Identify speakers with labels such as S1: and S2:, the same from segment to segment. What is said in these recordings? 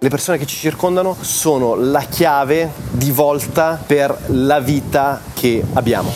S1: Le persone che ci circondano sono la chiave di volta per la vita che abbiamo.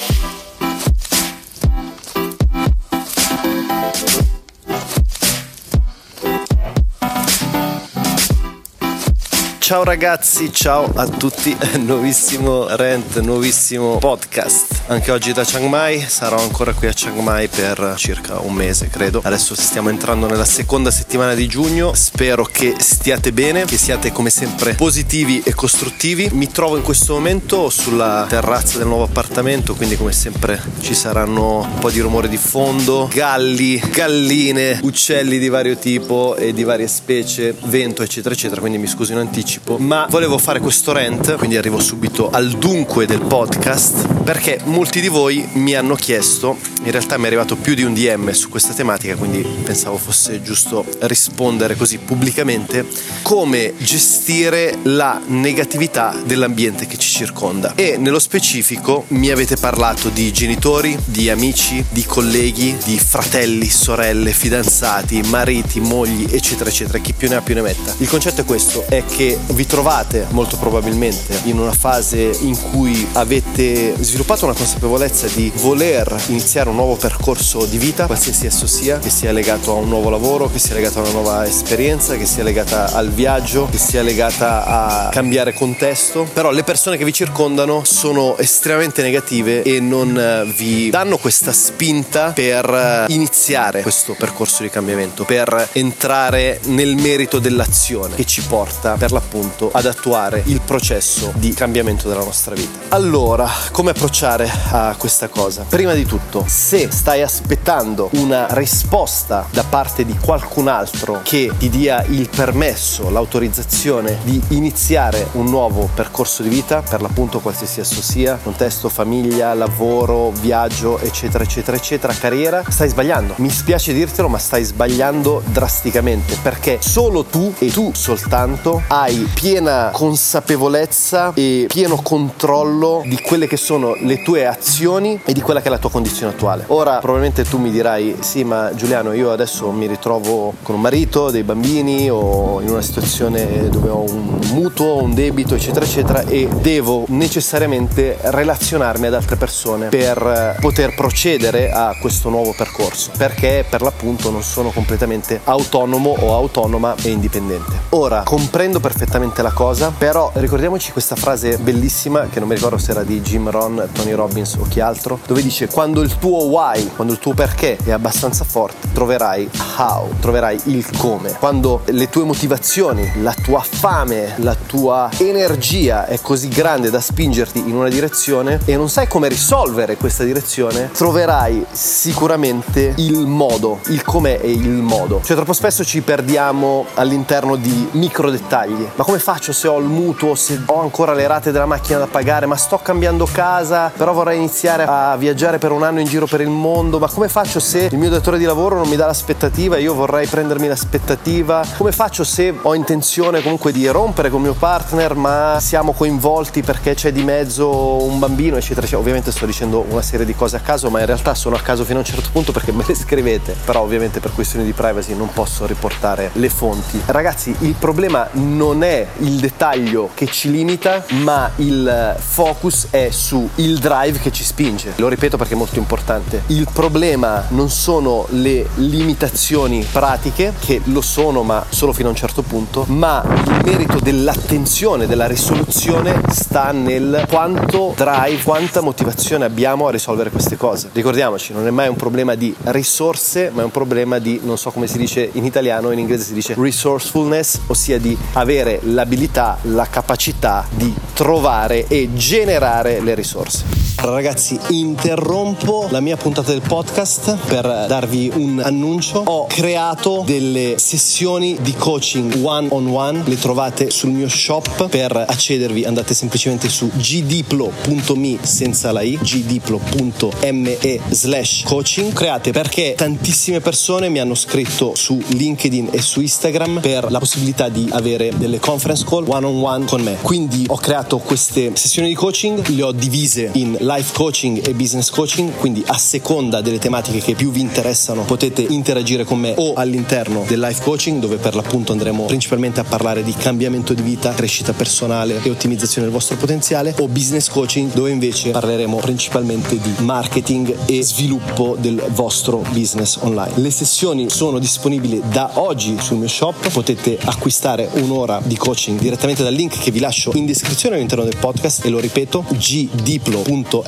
S1: Ciao ragazzi, ciao a tutti, nuovissimo rent, nuovissimo podcast. Anche oggi da Chiang Mai, sarò ancora qui a Chiang Mai per circa un mese credo. Adesso stiamo entrando nella seconda settimana di giugno, spero che stiate bene, che siate come sempre positivi e costruttivi. Mi trovo in questo momento sulla terrazza del nuovo appartamento, quindi come sempre ci saranno un po' di rumore di fondo, galli, galline, uccelli di vario tipo e di varie specie, vento eccetera eccetera, quindi mi scuso in anticipo ma volevo fare questo rant, quindi arrivo subito al dunque del podcast, perché molti di voi mi hanno chiesto, in realtà mi è arrivato più di un DM su questa tematica, quindi pensavo fosse giusto rispondere così pubblicamente, come gestire la negatività dell'ambiente che ci circonda. E nello specifico mi avete parlato di genitori, di amici, di colleghi, di fratelli, sorelle, fidanzati, mariti, mogli, eccetera, eccetera, chi più ne ha più ne metta. Il concetto è questo, è che vi trovate molto probabilmente in una fase in cui avete sviluppato una consapevolezza di voler iniziare un nuovo percorso di vita, qualsiasi esso sia, che sia legato a un nuovo lavoro, che sia legato a una nuova esperienza, che sia legata al viaggio, che sia legata a cambiare contesto, però le persone che vi circondano sono estremamente negative e non eh, vi danno questa spinta per eh, iniziare questo percorso di cambiamento, per entrare nel merito dell'azione che ci porta per l'appunto appunto ad attuare il processo di cambiamento della nostra vita. Allora, come approcciare a questa cosa? Prima di tutto, se stai aspettando una risposta da parte di qualcun altro che ti dia il permesso, l'autorizzazione di iniziare un nuovo percorso di vita, per l'appunto qualsiasi esso sia, contesto, famiglia, lavoro, viaggio, eccetera, eccetera, eccetera, carriera, stai sbagliando. Mi spiace dirtelo, ma stai sbagliando drasticamente perché solo tu e tu soltanto hai piena consapevolezza e pieno controllo di quelle che sono le tue azioni e di quella che è la tua condizione attuale. Ora probabilmente tu mi dirai sì ma Giuliano io adesso mi ritrovo con un marito, dei bambini o in una situazione dove ho un mutuo, un debito eccetera eccetera e devo necessariamente relazionarmi ad altre persone per poter procedere a questo nuovo percorso perché per l'appunto non sono completamente autonomo o autonoma e indipendente. Ora comprendo perfettamente la cosa, però ricordiamoci questa frase bellissima che non mi ricordo se era di Jim Ron, Tony Robbins o chi altro, dove dice quando il tuo why, quando il tuo perché è abbastanza forte, troverai how, troverai il come. Quando le tue motivazioni, la tua fame, la tua energia è così grande da spingerti in una direzione e non sai come risolvere questa direzione, troverai sicuramente il modo, il come e il modo. Cioè troppo spesso ci perdiamo all'interno di micro dettagli, ma come faccio se ho il mutuo, se ho ancora le rate della macchina da pagare, ma sto cambiando casa, però vorrei iniziare a viaggiare per un anno in giro per il mondo, ma come faccio se il mio datore di lavoro non mi dà l'aspettativa e io vorrei prendermi l'aspettativa? Come faccio se ho intenzione comunque di rompere con mio partner, ma siamo coinvolti perché c'è di mezzo un bambino, eccetera, eccetera. Ovviamente sto dicendo una serie di cose a caso, ma in realtà sono a caso fino a un certo punto perché me le scrivete, però ovviamente per questioni di privacy non posso riportare le fonti. Ragazzi, il problema non è il dettaglio che ci limita, ma il focus è su il drive che ci spinge. Lo ripeto perché è molto importante. Il problema non sono le limitazioni pratiche, che lo sono ma solo fino a un certo punto, ma il merito dell'attenzione, della risoluzione sta nel quanto drive, quanta motivazione abbiamo a risolvere queste cose. Ricordiamoci, non è mai un problema di risorse, ma è un problema di, non so come si dice in italiano, in inglese si dice resourcefulness, ossia di avere l'abilità, la capacità di trovare e generare le risorse. Ragazzi, interrompo la mia puntata del podcast per darvi un annuncio. Ho creato delle sessioni di coaching one on one, le trovate sul mio shop. Per accedervi andate semplicemente su gdiplo.me senza la i, gdiplo.me slash coaching. Create perché tantissime persone mi hanno scritto su LinkedIn e su Instagram per la possibilità di avere delle conference call one on one con me. Quindi ho creato queste sessioni di coaching, le ho divise in live life coaching e business coaching, quindi a seconda delle tematiche che più vi interessano potete interagire con me o all'interno del life coaching dove per l'appunto andremo principalmente a parlare di cambiamento di vita, crescita personale e ottimizzazione del vostro potenziale o business coaching dove invece parleremo principalmente di marketing e sviluppo del vostro business online. Le sessioni sono disponibili da oggi sul mio shop, potete acquistare un'ora di coaching direttamente dal link che vi lascio in descrizione all'interno del podcast e lo ripeto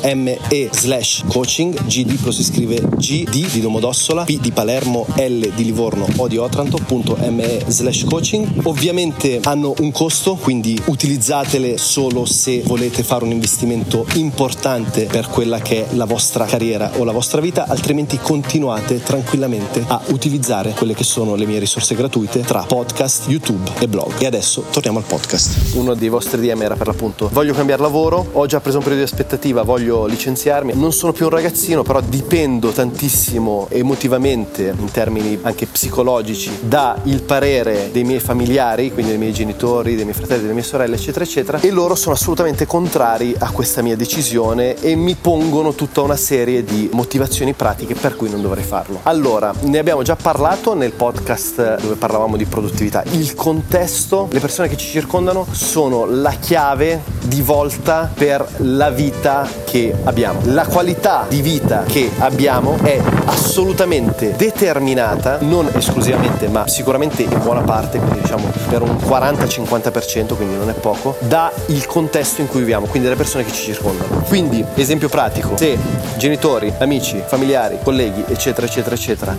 S1: gdiplo.me slash coaching. Gdiplo si scrive G di Domodossola P di Palermo L di Livorno O di Otranto.me slash coaching. Ovviamente hanno un costo quindi utilizzatele solo se volete fare un investimento importante per quella che è la vostra carriera o la vostra vita altrimenti continuate tranquillamente a utilizzare quelle che sono le mie risorse gratuite tra podcast, YouTube e blog. E adesso torniamo al podcast. Uno dei vostri DM era per l'appunto voglio cambiare lavoro ho già preso un periodo di aspettativa voglio licenziarmi non sono più un ragazzino però dipendo tantissimo emotivamente in termini anche psicologici da il parere dei miei familiari, quindi dei miei genitori, dei miei fratelli, delle mie sorelle, eccetera, eccetera, e loro sono assolutamente contrari a questa mia decisione e mi pongono tutta una serie di motivazioni pratiche per cui non dovrei farlo. Allora, ne abbiamo già parlato nel podcast dove parlavamo di produttività. Il contesto, le persone che ci circondano sono la chiave di volta per la vita che abbiamo. La qualità di vita che abbiamo è assolutamente determinata, non esclusivamente, ma sicuramente in buona parte, quindi diciamo per un 40-50%, quindi non è poco, da il contesto in cui viviamo, quindi dalle persone che ci circondano. Quindi, esempio pratico, se genitori, amici, familiari, colleghi, eccetera, eccetera, eccetera,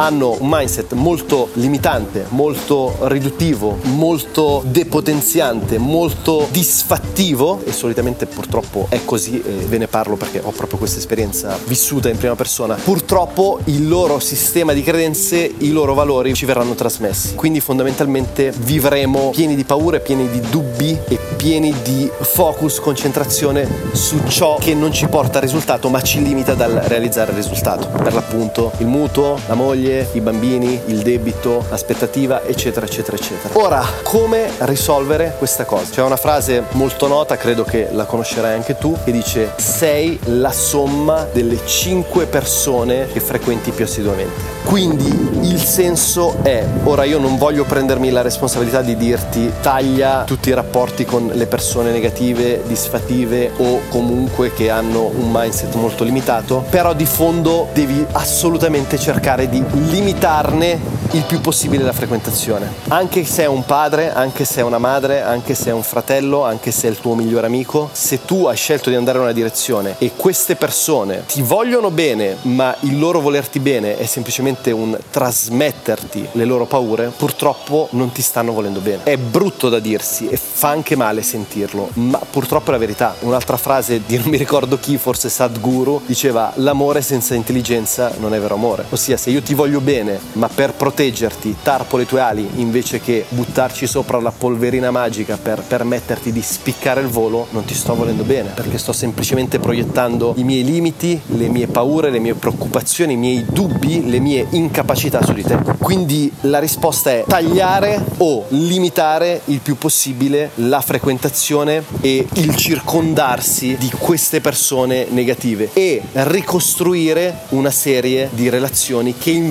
S1: hanno un mindset molto limitante, molto riduttivo, molto depotenziante, molto disfattivo, e solitamente purtroppo è così, e ve ne parlo perché ho proprio questa esperienza vissuta in prima persona, purtroppo il loro sistema di credenze, i loro valori ci verranno trasmessi. Quindi fondamentalmente vivremo pieni di paure, pieni di dubbi e pieni di focus, concentrazione su ciò che non ci porta al risultato ma ci limita dal realizzare il risultato. Per l'appunto il mutuo, la moglie, i bambini, il debito, l'aspettativa, eccetera, eccetera, eccetera. Ora, come risolvere questa cosa? C'è una frase molto nota, credo che la conoscerai anche tu, che dice sei la somma delle cinque persone che frequenti più assiduamente. Quindi il senso è, ora io non voglio prendermi la responsabilità di dirti taglia tutti i rapporti con le persone negative, disfattive o comunque che hanno un mindset molto limitato, però di fondo devi assolutamente cercare di limitarne il più possibile la frequentazione. Anche se è un padre, anche se è una madre, anche se è un fratello, anche se è il tuo migliore amico, se tu hai scelto di andare in una direzione e queste persone ti vogliono bene, ma il loro volerti bene è semplicemente un trasmetterti le loro paure, purtroppo non ti stanno volendo bene. È brutto da dirsi e fa anche male sentirlo, ma purtroppo è la verità. Un'altra frase di non mi ricordo chi, forse Sadhguru, diceva l'amore senza intelligenza non è vero amore. Ossia se io ti voglio bene, ma per proteggerti tarpo le tue ali invece che buttarci sopra la polverina magica per permetterti di spiccare il volo, non ti sto volendo bene, perché sto semplicemente proiettando i miei limiti, le mie paure, le mie preoccupazioni, i miei dubbi, le mie incapacità su di te. Quindi la risposta è tagliare o limitare il più possibile la frequentazione e il circondarsi di queste persone negative e ricostruire una serie di relazioni che invece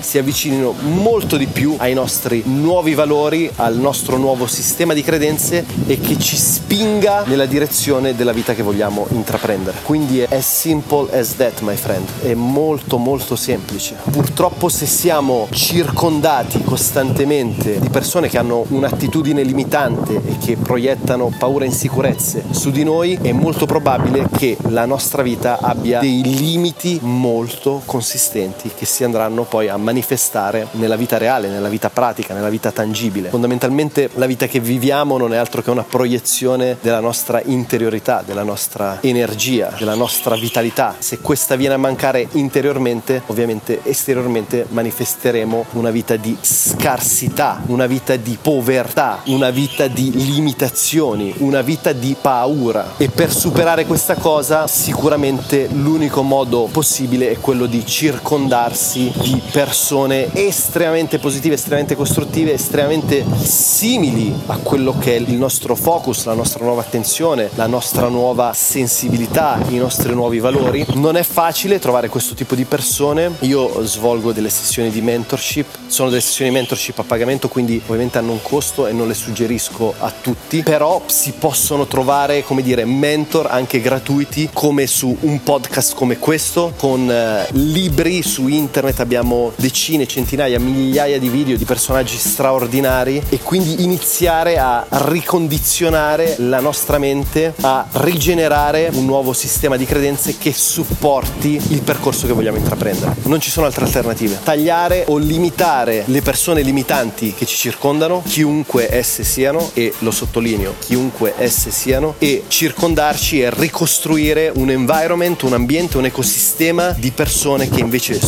S1: si avvicinino molto di più ai nostri nuovi valori, al nostro nuovo sistema di credenze e che ci spinga nella direzione della vita che vogliamo intraprendere. Quindi è as simple as that, my friend. È molto molto semplice. Purtroppo se siamo circondati costantemente di persone che hanno un'attitudine limitante e che proiettano paura e insicurezze su di noi, è molto probabile che la nostra vita abbia dei limiti molto consistenti che si andranno poi a manifestare nella vita reale, nella vita pratica, nella vita tangibile. Fondamentalmente la vita che viviamo non è altro che una proiezione della nostra interiorità, della nostra energia, della nostra vitalità. Se questa viene a mancare interiormente, ovviamente esteriormente manifesteremo una vita di scarsità, una vita di povertà, una vita di limitazioni, una vita di paura. E per superare questa cosa sicuramente l'unico modo possibile è quello di circondarsi di persone estremamente positive, estremamente costruttive, estremamente simili a quello che è il nostro focus, la nostra nuova attenzione, la nostra nuova sensibilità, i nostri nuovi valori. Non è facile trovare questo tipo di persone. Io svolgo delle sessioni di mentorship, sono delle sessioni di mentorship a pagamento, quindi ovviamente hanno un costo e non le suggerisco a tutti, però si possono trovare, come dire, mentor anche gratuiti come su un podcast come questo, con eh, libri su internet, abbiamo decine, centinaia, migliaia di video di personaggi straordinari e quindi iniziare a ricondizionare la nostra mente, a rigenerare un nuovo sistema di credenze che supporti il percorso che vogliamo intraprendere. Non ci sono altre alternative. Tagliare o limitare le persone limitanti che ci circondano, chiunque esse siano, e lo sottolineo, chiunque esse siano, e circondarci e ricostruire un environment, un ambiente, un ecosistema di persone che invece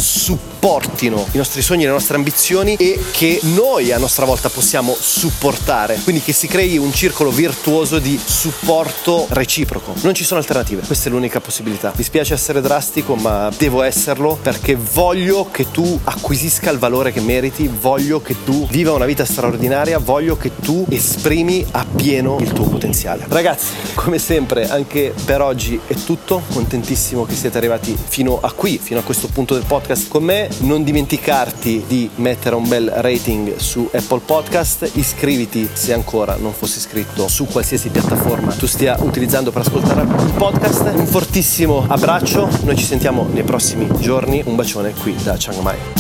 S1: supportino i nostri sogni, le nostre ambizioni e che noi a nostra volta possiamo supportare. Quindi che si crei un circolo virtuoso di supporto reciproco. Non ci sono alternative, questa è l'unica possibilità. Mi spiace essere drastico, ma devo esserlo perché voglio che tu acquisisca il valore che meriti, voglio che tu viva una vita straordinaria, voglio che tu esprimi appieno il tuo potenziale. Ragazzi, come sempre, anche per oggi è tutto. Contentissimo che siete arrivati fino a qui, fino a questo punto del podcast con me. Non dimenticarti di mettere un bel rating su Apple Podcast, iscriviti se ancora non fossi iscritto su qualsiasi piattaforma tu stia utilizzando per ascoltare il podcast. Un fortissimo abbraccio, noi ci sentiamo nei prossimi giorni. Un bacione qui da Chiang Mai.